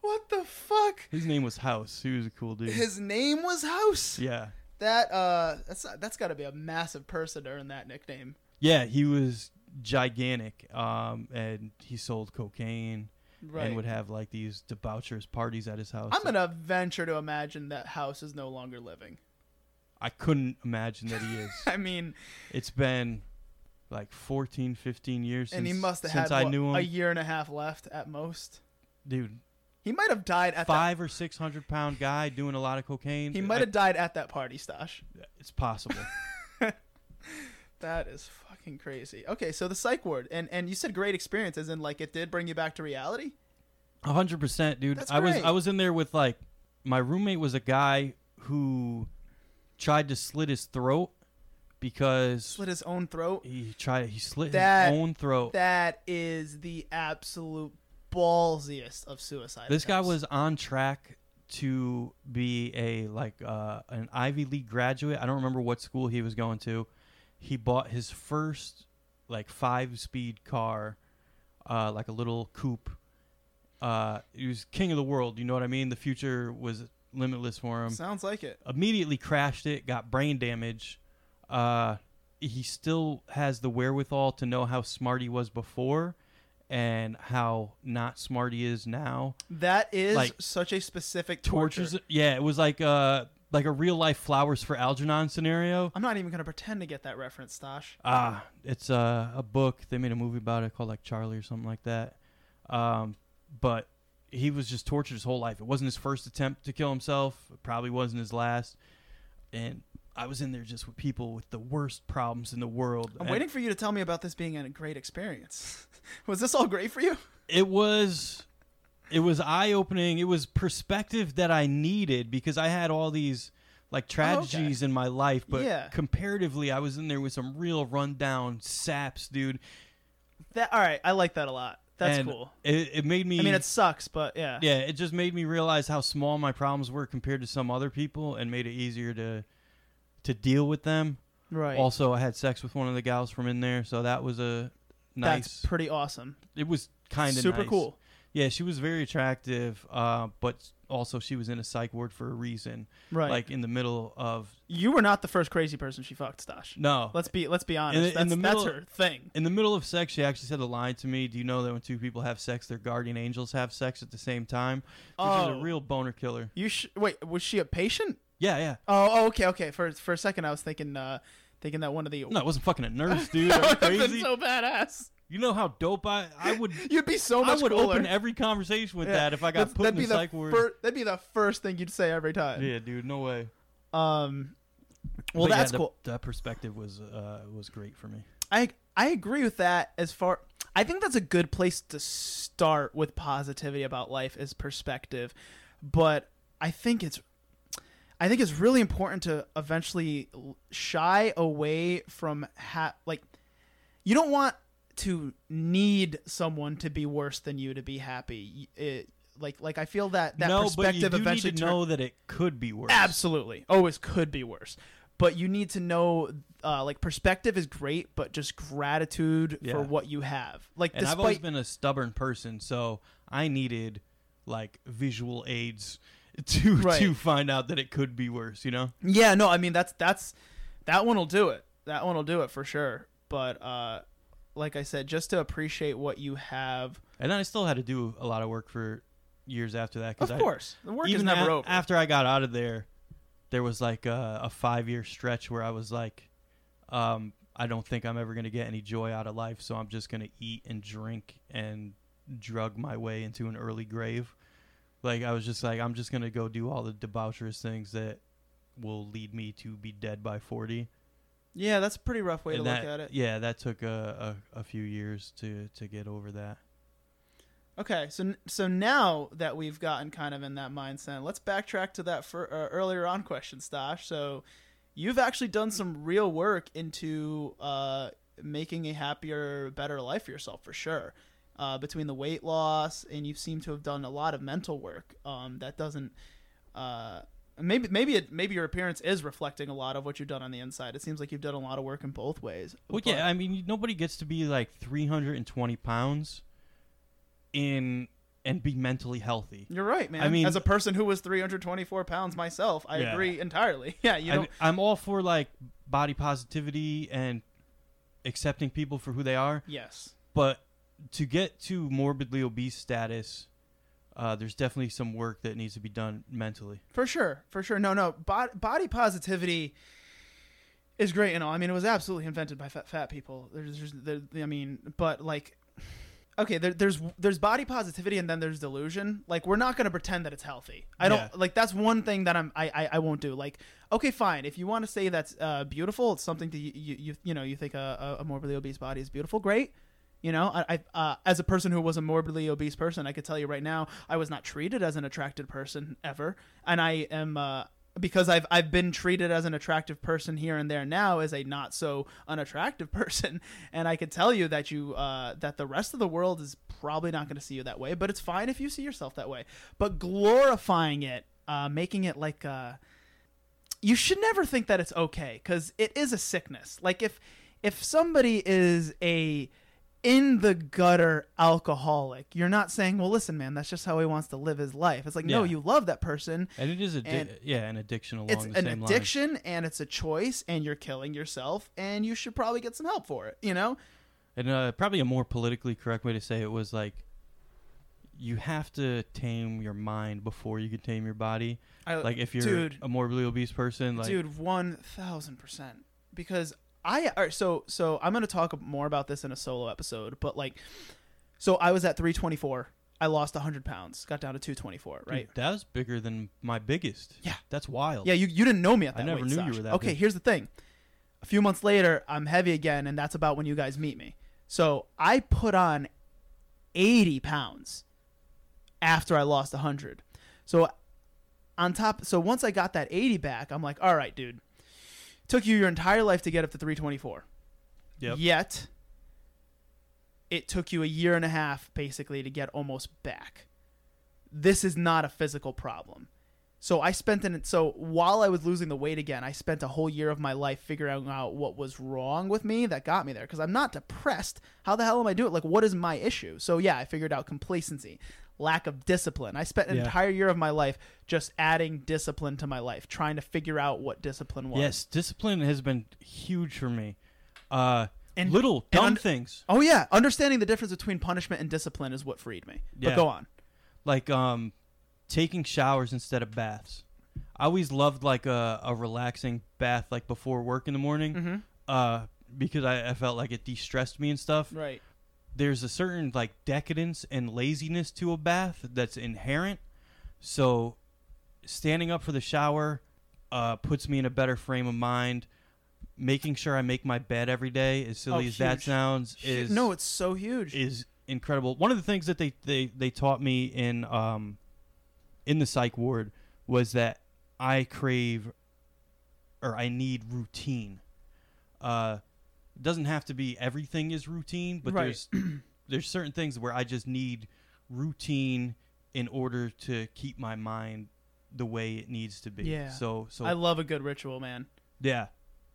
What the fuck? His name was House. He was a cool dude. His name was House. yeah. That uh, that's that's got to be a massive person to earn that nickname. Yeah, he was gigantic. Um, and he sold cocaine Right. and would have like these debaucherous parties at his house. I'm gonna venture to imagine that House is no longer living. I couldn't imagine that he is. I mean, it's been like 14, 15 years and he must have since had I what, knew him. a year and a half left at most. Dude, He might have died at five or six hundred pound guy doing a lot of cocaine. He might have died at that party, Stash. It's possible. That is fucking crazy. Okay, so the psych ward, and and you said great experience, as in like it did bring you back to reality. A hundred percent, dude. I was. I was in there with like my roommate was a guy who tried to slit his throat because Slit his own throat. he tried he slit That- his own throat. That is the absolute ballsiest of suicide. this guy was on track to be a like uh, an Ivy League graduate. I don't remember what school he was going to. He bought his first like five speed car, uh, like a little coupe. Uh, he was king of the world. You know what I mean? The future was limitless for him. Sounds like it. Immediately crashed it, got brain damage. Uh, he still has the wherewithal to know how smart he was before and how not smart he is now. That is Like, such a specific torture. tortures. Yeah, it was like uh like a real life flowers for Algernon scenario. I'm not even gonna pretend to get that reference, Stash. Ah, it's a a book. They made a movie about it called like Charlie or something like that. Um, but he was just tortured his whole life. It wasn't his first attempt to kill himself. It probably wasn't his last. And I was in there just with people with the worst problems in the world. I'm And waiting for you to tell me about this being a great experience. was this all great for you? it was it was eye opening. It was perspective that I needed because I had all these like oh, tragedies in my life, but Yeah. comparatively I was in there with some real rundown saps, dude. That all right. I like that a lot. That's And cool. It, it made me I mean, it sucks, but yeah. yeah, it just made me realize how small my problems were compared to some other people and made it easier to to deal with them. Right. Also, I had sex with one of the gals from in there, so that was a nice That's pretty awesome. it was kind of Super nice. cool. Yeah, she was very attractive, uh, but also she was in a psych ward for a reason. Right. Like in the middle of you were not the first crazy person she fucked, Stash. no, Let's be let's be honest. In the- that's, in that's middle- her thing. in the middle of sex, she actually said a line to me. Do you know that when two people have sex, their guardian angels have sex at the same time? Oh. a real boner killer. You sh- wait. Was she a patient? Yeah, yeah. Oh, oh, okay, okay. For for a second, I was thinking uh thinking that one of the No, it wasn't fucking a nurse, dude. that Are you would have been crazy? so badass. you know how dope I I would. You'd be so much. I would cooler. open every conversation with Yeah. that if I got That's- put that'd in be the psych ward. fir- that'd be the first thing you'd say every time. yeah, dude, no way. Um, well, But yeah, that's the- cool. That perspective was uh was great for me. I I agree with that. As far, I think that's a good place to start with positivity about life is perspective, but I think it's. I think it's really important to eventually shy away from ha- like you don't want to need someone to be worse than you to be happy. It, like like I feel that that no, perspective but you do eventually need to turn- know that it could be worse. Absolutely. Always could be worse. But you need to know, uh, like, perspective is great, but just gratitude Yeah. for what you have. Like, And I've always despite. been a stubborn person, so I needed like visual aids to Right. to find out that it could be worse. You know? yeah, no, I mean, that's, that's, that one will do it. That one will do it for sure. But, uh, like I said, just to appreciate what you have. And then I still had to do a lot of work for years after that. 'cause Of I, course. The work is never a- over. After I got out of there, there was like a, a five year stretch where I was like, um, I don't think I'm ever gonna get any joy out of life, so I'm just gonna eat and drink and drug my way into an early grave. Like I was just like, I'm just gonna go do all the debaucherous things that will lead me to be dead by forty. yeah, that's a pretty rough way And to that, look at it. Yeah, that took a, a, a few years to to get over that. Okay, so so now that we've gotten kind of in that mindset, let's backtrack to that for, uh, earlier on question, Stash. So you've actually done some real work into uh, making a happier, better life for yourself, for sure. Uh, between the weight loss and you seem to have done a lot of mental work. Um, that doesn't. Uh, maybe maybe it, maybe your appearance is reflecting a lot of what you've done on the inside. It seems like you've done a lot of work in both ways. Well, But- yeah, I mean, nobody gets to be like 320 pounds in and be mentally healthy. You're right, man. I mean- as a person who was 324 pounds myself, I Yeah. agree entirely. Yeah, you know. I'm all for like body positivity and accepting people for who they are, yes. but to get to morbidly obese status, uh, there's definitely some work that needs to be done mentally. For sure, for sure. No, no. Body, body positivity is great and all. I mean, it was absolutely invented by fat, fat people. There's, there's there, I mean, but like, okay, there, there's there's body positivity and then there's delusion. Like, we're not gonna pretend that it's healthy. I don't Yeah. like. That's one thing that I'm I I, I won't do. Like, okay, fine. If you want to say that's uh, beautiful, it's something that you you you, you know you think a a morbidly obese body is beautiful. Great. You know, I, I uh, as a person who was a morbidly obese person, I could tell you right now, I was not treated as an attracted person ever, and I am uh, because I've I've been treated as an attractive person here and there now as a not so unattractive person, and I could tell you that you uh, that the rest of the world is probably not going to see you that way, but it's fine if you see yourself that way. But glorifying it, uh, making it like uh, you should never think that it's okay because it is a sickness. Like if if somebody is a in the gutter alcoholic, you're not saying, "Well, listen, man, that's just how he wants to live his life." It's like, no, you love that person. And it is a yeah an addiction along It's the an same addiction and it's a choice, and you're killing yourself, and you should probably get some help for it. You know? And uh, probably a more politically correct way to say it was like, you have to tame your mind before you can tame your body. I, Like if you're dude, a morbidly obese person, like dude, one thousand percent. Because I all right, so so I'm gonna talk more about this in a solo episode, but like, so I was at 324. I lost 100 pounds, got down to 224. dude, Right? that was bigger than my biggest. Yeah. that's wild. Yeah, you, you didn't know me at I that never weight, knew you were that Okay, big. here's the thing. A few months later, I'm heavy again, and that's about when you guys meet me. So I put on 80 pounds after I lost 100. So on top, so once I got that 80 back, I'm like, all right, dude. Took you your entire life to get up to 324. Yep. Yet, it took you a year and a half basically to get almost back. This is not a physical problem. So I spent an so while I was losing the weight again, I spent a whole year of my life figuring out what was wrong with me that got me there. Because I'm not depressed. How the hell am I doing? Like, what is my issue? So yeah, I figured out complacency, lack of discipline. I spent an Yeah. entire year of my life just adding discipline to my life, trying to figure out what discipline was. Yes, discipline has been huge for me. Uh, And- little and dumb un- things Oh yeah, understanding the difference between punishment and discipline is what freed me. But go on. like um, taking showers instead of baths. I always loved like a, a relaxing bath like before work in the morning. Mm-hmm. Uh, because I, I felt like it de-stressed me and stuff. Right. There's a certain like decadence and laziness to a bath that's inherent. So standing up for the shower uh, puts me in a better frame of mind. Making sure I make my bed every day, as silly Oh, as that huge. sounds, is no, it's so huge. is incredible. One of the things that they, they, they taught me in um in the psych ward was that I crave or I need routine. Uh doesn't have to be everything is routine, but Right. there's there's certain things where I just need routine in order to keep my mind the way it needs to be. Yeah. So so I love a good ritual, man. yeah.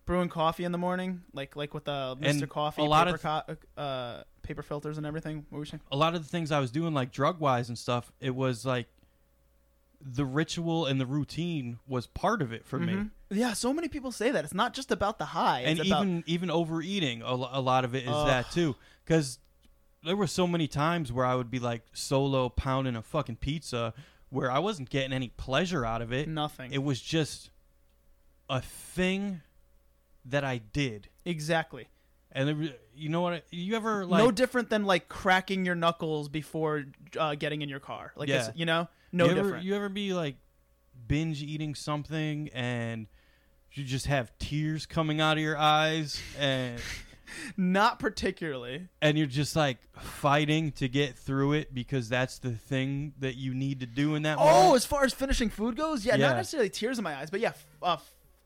Brewing coffee in the morning, like like with the And Mr. Coffee, a lot paper, of- co- uh, paper filters and everything. What were you saying? a lot of the things I was doing, like drug wise and stuff, it was like the ritual and the routine was part of it for me. Mhm. Yeah, so many people say that it's not just about the high. And about even even overeating, a, a lot of it is Ugh. that too. Because there were so many times where I would be like solo pounding a fucking pizza, where I wasn't getting any pleasure out of it. nothing. It was just a thing that I did. exactly. And was- you know what? You ever like no different than like cracking your knuckles before uh, getting in your car. Like, Yeah. you know, no you ever, different. You ever be like binge eating something and you just have tears coming out of your eyes and not particularly. and you're just like fighting to get through it because that's the thing that you need to do in that Oh, moment. as far as finishing food goes, yeah, Yeah. not necessarily tears in my eyes, but yeah, uh,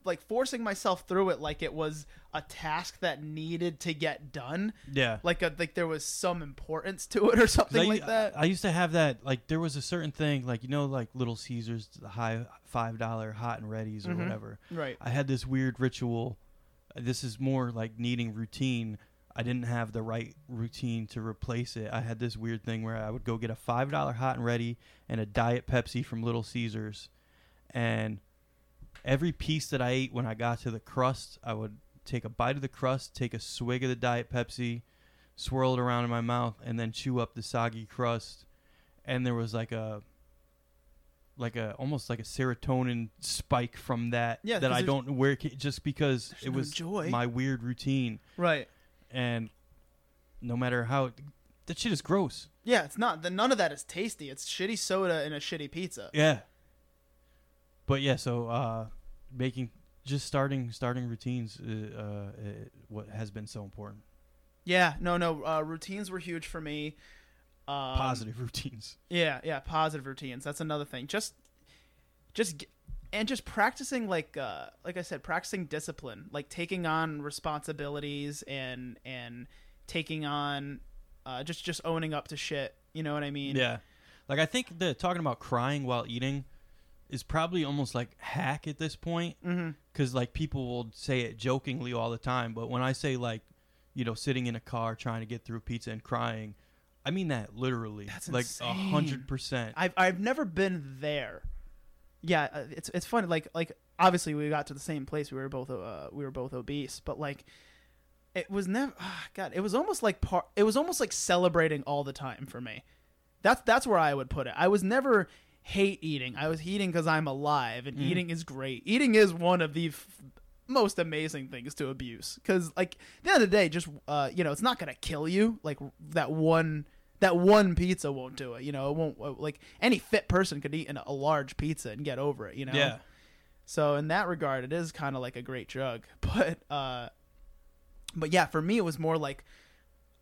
like forcing myself through it like it was a task that needed to get done. Yeah. Like a, like there was some importance to it or something I, like that. I used to have that like there was a certain thing like you know like Little Caesars the high five dollar hot and readies or Mhm. whatever. right. I had this weird ritual. This is more like needing routine. I didn't have the right routine to replace it. I had this weird thing where I would go get a five dollar hot and ready and a diet Pepsi from Little Caesars, and every piece that I ate when I got to the crust, I would take a bite of the crust, take a swig of the diet Pepsi, swirl it around in my mouth, and then chew up the soggy crust. And there was like a like a almost like a serotonin spike from that Yeah, that I don't where just because it no was joy. my weird routine Right. and no matter how that shit is gross. Yeah, it's not. The, none of that is tasty. It's shitty soda and a shitty pizza. Yeah. But yeah, so uh making just starting starting routines uh, uh what has been so important. Yeah, no, no. Uh, routines were huge for me. Um, Positive routines. Yeah, yeah, positive routines. That's another thing. Just, just, and just practicing like, uh, like I said, practicing discipline, like taking on responsibilities and and taking on, uh, just just owning up to shit. You know what I mean? Yeah. Like I think the talking about crying while eating is probably almost like hack at this point Mm-hmm. cuz like people will say it jokingly all the time, but when I say like you know sitting in a car trying to get through pizza and crying, I mean that literally. That's like a hundred percent. I've I've never been there. Yeah, uh, it's it's funny. Like like obviously we got to the same place. We were both uh we were both obese, but like it was never. ah, God, it was almost like part. It was almost like celebrating all the time for me. That's that's where I would put it. I was never hate eating. I was eating because I'm alive, and Mm. eating is great. Eating is one of the f- most amazing things to abuse because like at the end of the day, just uh you know it's not gonna kill you. Like that one that one pizza won't do it. You know, it won't uh, like any fit person could eat an, a large pizza and get over it. You know. Yeah. So in that regard, it is kind of like a great drug. But uh, but yeah, for me, it was more like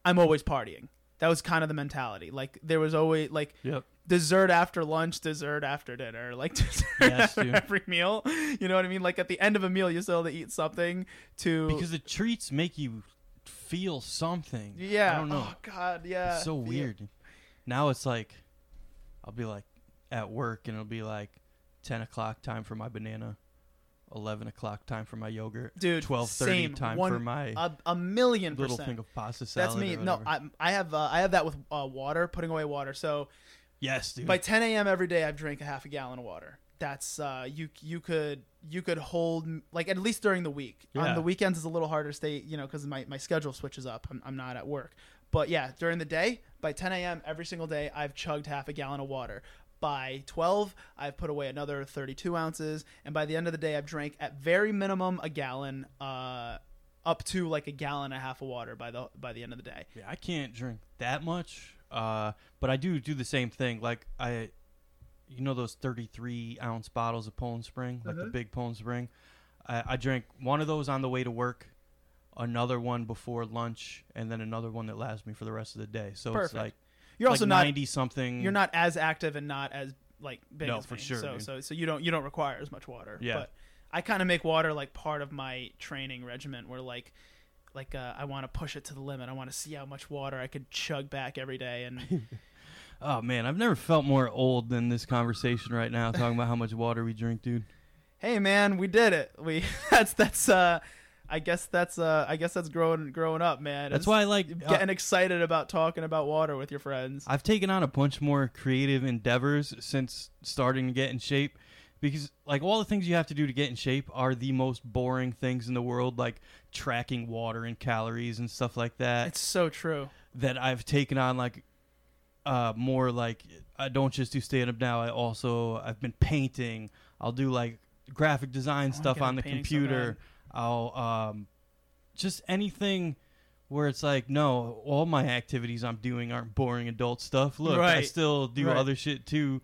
I'm always partying. That was kind of the mentality. Like there was always like Yep. dessert after lunch, dessert after dinner, like dessert Yes, after every meal. You know what I mean? Like at the end of a meal, you still have to eat something to Because the treats make you feel something. yeah. I don't know. Oh God, yeah. it's so weird. Now it's like, I'll be like at work and it'll be like 10 o'clock time for my banana, 11 o'clock time for my yogurt, Dude, 12:30 same. time One- for my A, a million little percent. thing of pasta salad. That's me. or No, whatever. I, I have uh, I have that with uh, water, putting away water. So yes, dude. by 10 a.m. every day, I've drank a half a gallon of water. That's uh, you you could you could hold like at least during the week. On Yeah. the weekends, it's a little harder to stay, you know, because my my schedule switches up. I'm, I'm not at work, but yeah, during the day, by 10 a.m. every single day, I've chugged half a gallon of water. By 12, I've put away another 32 ounces, and by the end of the day, I've drank at very minimum a gallon, uh, up to like a gallon and a half of water by the by the end of the day. Yeah, I can't drink that much, uh, but I do do the same thing. Like I, you know, those thirty-three ounce bottles of Poland Spring, like the Mhm. big Poland Spring. I, I drank one of those on the way to work, another one before lunch, and then another one that lasts me for the rest of the day. So Perfect. it's like You're like also not ninety something. you're not as active and not as like big No, as for me. sure, So dude. so so you don't you don't require as much water. Yeah. But I kind of make water like part of my training regimen, where like like uh, I want to push it to the limit. I want to see how much water I could chug back every day. And Oh man, I've never felt more old than this conversation right now, talking about how much water we drink, dude. hey, man, we did it. We that's that's uh. I guess that's uh I guess that's growing growing up, man. That's It's why I like. uh, getting excited about talking about water with your friends. I've taken on a bunch more creative endeavors since starting to get in shape because like all the things you have to do to get in shape are the most boring things in the world like tracking water and calories and stuff like that It's so true. that I've taken on like uh more like I don't just do stand up now I also I've been painting I'll do like graphic design stuff on the so computer bad. I'll um just anything where it's like no all my activities I'm doing aren't boring adult stuff look I Right. still do Right. other shit too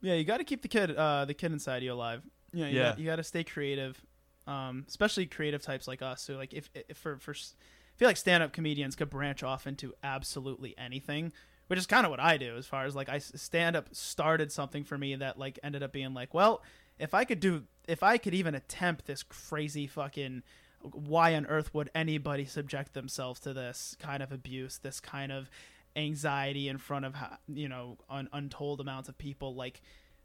Yeah, you got to keep the kid, uh, the kid inside you alive. You know, you Yeah. got, you got to stay creative, um, especially creative types like us. So, like, if, if for for, s- I feel like stand-up comedians could branch off into absolutely anything, which is kind of what I do. As far as like, I stand-up started something for me that like ended up being like, well, if I could do, if I could even attempt this crazy fucking, why on earth would anybody subject themselves to this kind of abuse, this kind of anxiety in front of you know un- untold amounts of people like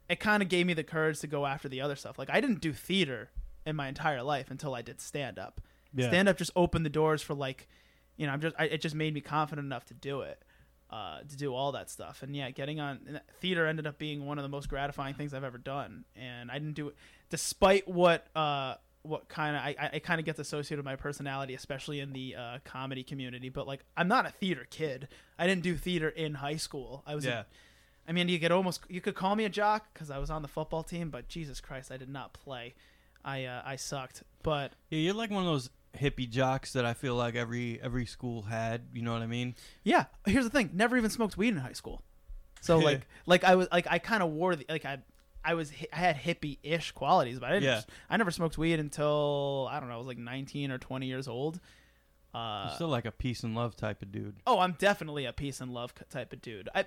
it kind of gave me the courage to go after the other stuff. Like i didn't do theater in my entire life until i did stand up yeah. Stand up just opened the doors for like you know, I'm just I, it just made me confident enough to do it. Uh, to do all that stuff, and yeah, getting on theater ended up being one of the most gratifying things I've ever done, and I didn't do it despite what uh, what kind of I, I kind of gets associated with my personality, especially in the uh, comedy community. But like, I'm not a theater kid. I didn't do theater in high school. I was. Yeah. I mean, you could almost you could call me a jock because I was on the football team, but Jesus Christ, I did not play. I uh, I sucked. But Yeah, you're like one of those hippie jocks that I feel like every every school had. You know what I mean? yeah, here's the thing: never even smoked weed in high school. So like like I was like I kind of wore the like I. I was I had hippie-ish qualities, but I didn't. Yeah. I never smoked weed until I don't know. I was like 19 or 20 years old. Uh, You're still like a peace and love type of dude. Oh, I'm definitely a peace and love type of dude. I,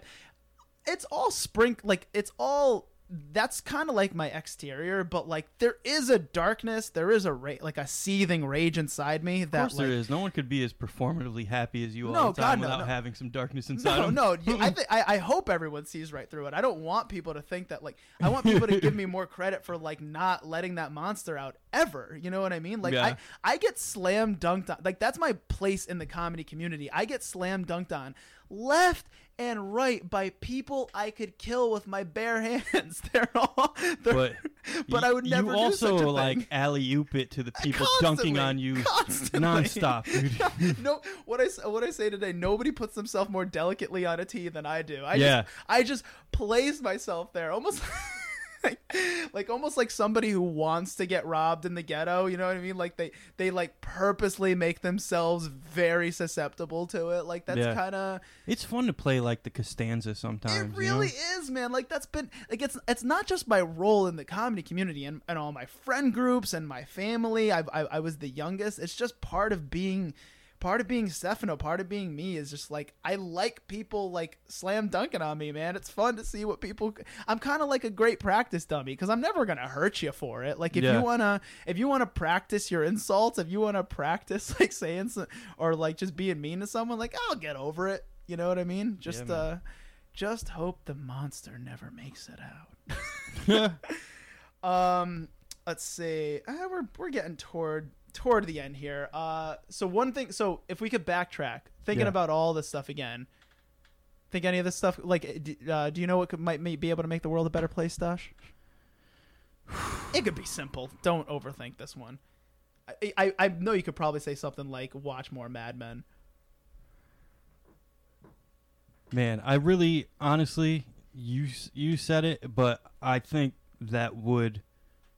it's all sprink like it's all that's kind of like my exterior, but like there is a darkness, there is a ra- like a seething rage inside me Of course like, there is. No one could be as performatively happy as you No, all the time God, no, without no. having some darkness inside No, them. no. you- I, th- I I hope everyone sees right through it. I don't want people to think that like I want people to give me more credit for like not letting that monster out ever. You know what I mean? Like Yeah. I I get slam dunked on. Like that's my place in the comedy community. I get slam dunked on left and right by people I could kill with my bare hands. They're all they're, But but I would never You do also such a like alley oop it to the people dunking on you constantly. nonstop, dude. no, what I what I say today. Nobody puts themselves more delicately on a tee than I do. I Yeah. just, I just place myself there, almost like, like almost like somebody who wants to get robbed in the ghetto. You know what I mean? Like they they like purposely make themselves very susceptible to it. Like that's Yeah. kind of It's fun to play like the Costanza sometimes. it you know? really is, man. Like that's been like it's it's not just my role in the comedy community and, and all my friend groups and my family. I, I I was the youngest. It's just part of being part of being Stefano, part of being me is just like I like people like slam dunking on me, man. It's fun to see what people. I'm kind of like a great practice dummy because I'm never gonna hurt you for it. Like if Yeah. you wanna if you wanna practice your insults, if you wanna practice like saying some, or like just being mean to someone, like I'll get over it. You know what I mean? Just man. uh, just hope the monster never makes it out. Um, let's see. Uh, we're we're getting toward toward the end here. Uh, so one thing. So if we could backtrack, thinking Yeah. about all this stuff again. Think any of this stuff like? Uh, do you know what could, might be able to make the world a better place, Dash? It could be simple. Don't overthink this one. I, I I know you could probably say something like watch more Mad Men. Man, I really, honestly, you you said it, but I think that would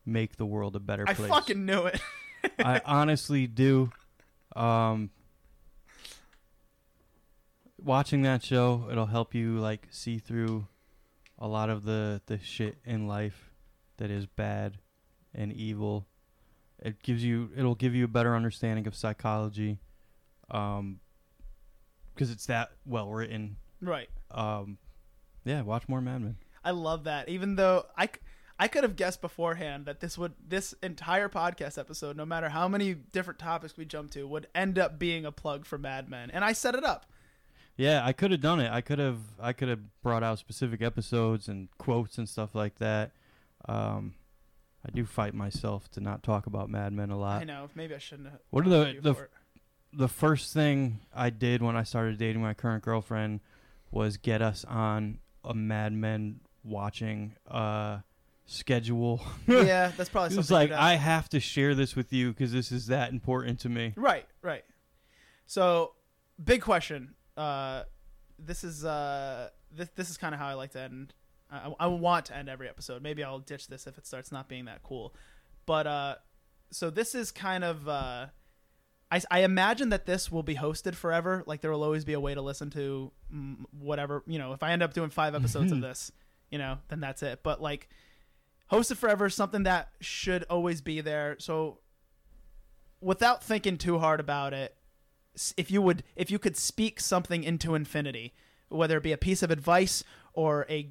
make the world a better place. I fucking knew it. I honestly do. Um, watching that show, it'll help you like see through a lot of the the shit in life that is bad and evil. It gives you, it'll give you a better understanding of psychology, um, because it's that well written. right. Um, yeah, watch more Mad Men. I love that. Even though I, I could have guessed beforehand that this would this entire podcast episode, no matter how many different topics we jump to, would end up being a plug for Mad Men, and I set it up. Yeah, I could have done it. I could have I could have brought out specific episodes and quotes and stuff like that. Um, I do fight myself to not talk about Mad Men a lot. I know. Maybe I shouldn't have. What are the- the. The first thing I did when I started dating my current girlfriend was get us on a Mad Men watching uh schedule. yeah, that's probably it something. was like I have to share this with you because this is that important to me. Right, right. So, big question. Uh, this is uh, this this is kind of how I like to end. I, I want to end every episode. Maybe I'll ditch this if it starts not being that cool. But uh, so this is kind of. Uh, I, I imagine that this will be hosted forever. Like there will always be a way to listen to whatever you know. If I end up doing five episodes of this, you know, then that's it. But like hosted forever is something that should always be there. So without thinking too hard about it, if you would, if you could speak something into infinity, whether it be a piece of advice or a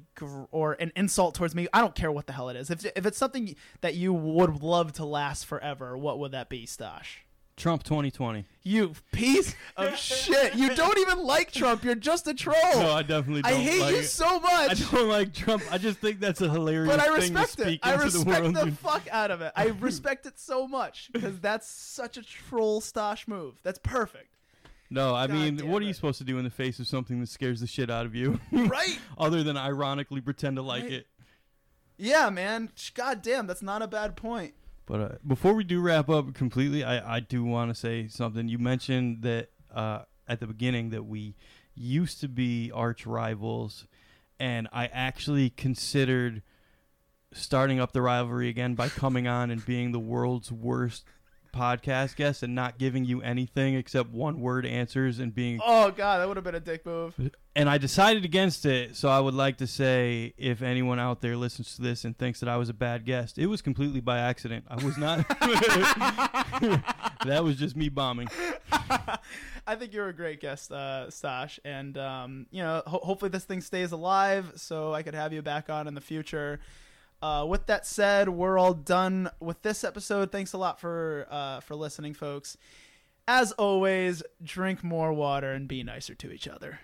or an insult towards me, I don't care what the hell it is. If if it's something that you would love to last forever, what would that be, Stash? Trump 2020. You piece of shit! You don't even like Trump. You're just a troll. No, I definitely don't I hate like you it. so much. I don't like Trump. I just think that's a hilarious But I thing to respect it. speak I into respect the world. the fuck out of it. I respect it so much because that's such a troll stash move. That's perfect. No, I God mean, damn what are you supposed to do in the face of something that scares the shit out of you, right? other than ironically pretend to like Right. it? Yeah, man. God damn, that's not a bad point. But uh, before we do wrap up completely, I, I do want to say something. You mentioned that uh, at the beginning that we used to be arch rivals, and I actually considered starting up the rivalry again by coming on and being the world's worst podcast guest and not giving you anything except one word answers and being Oh god, that would have been a dick move. and I decided against it. So I would like to say, if anyone out there listens to this and thinks that I was a bad guest, it was completely by accident. I was not. that was just me bombing. I think you're a great guest, uh, Stash, and um, you know, ho- hopefully this thing stays alive, so I could have you back on in the future. Uh, with that said, we're all done with this episode. Thanks a lot for uh, for listening, folks. As always, drink more water and be nicer to each other.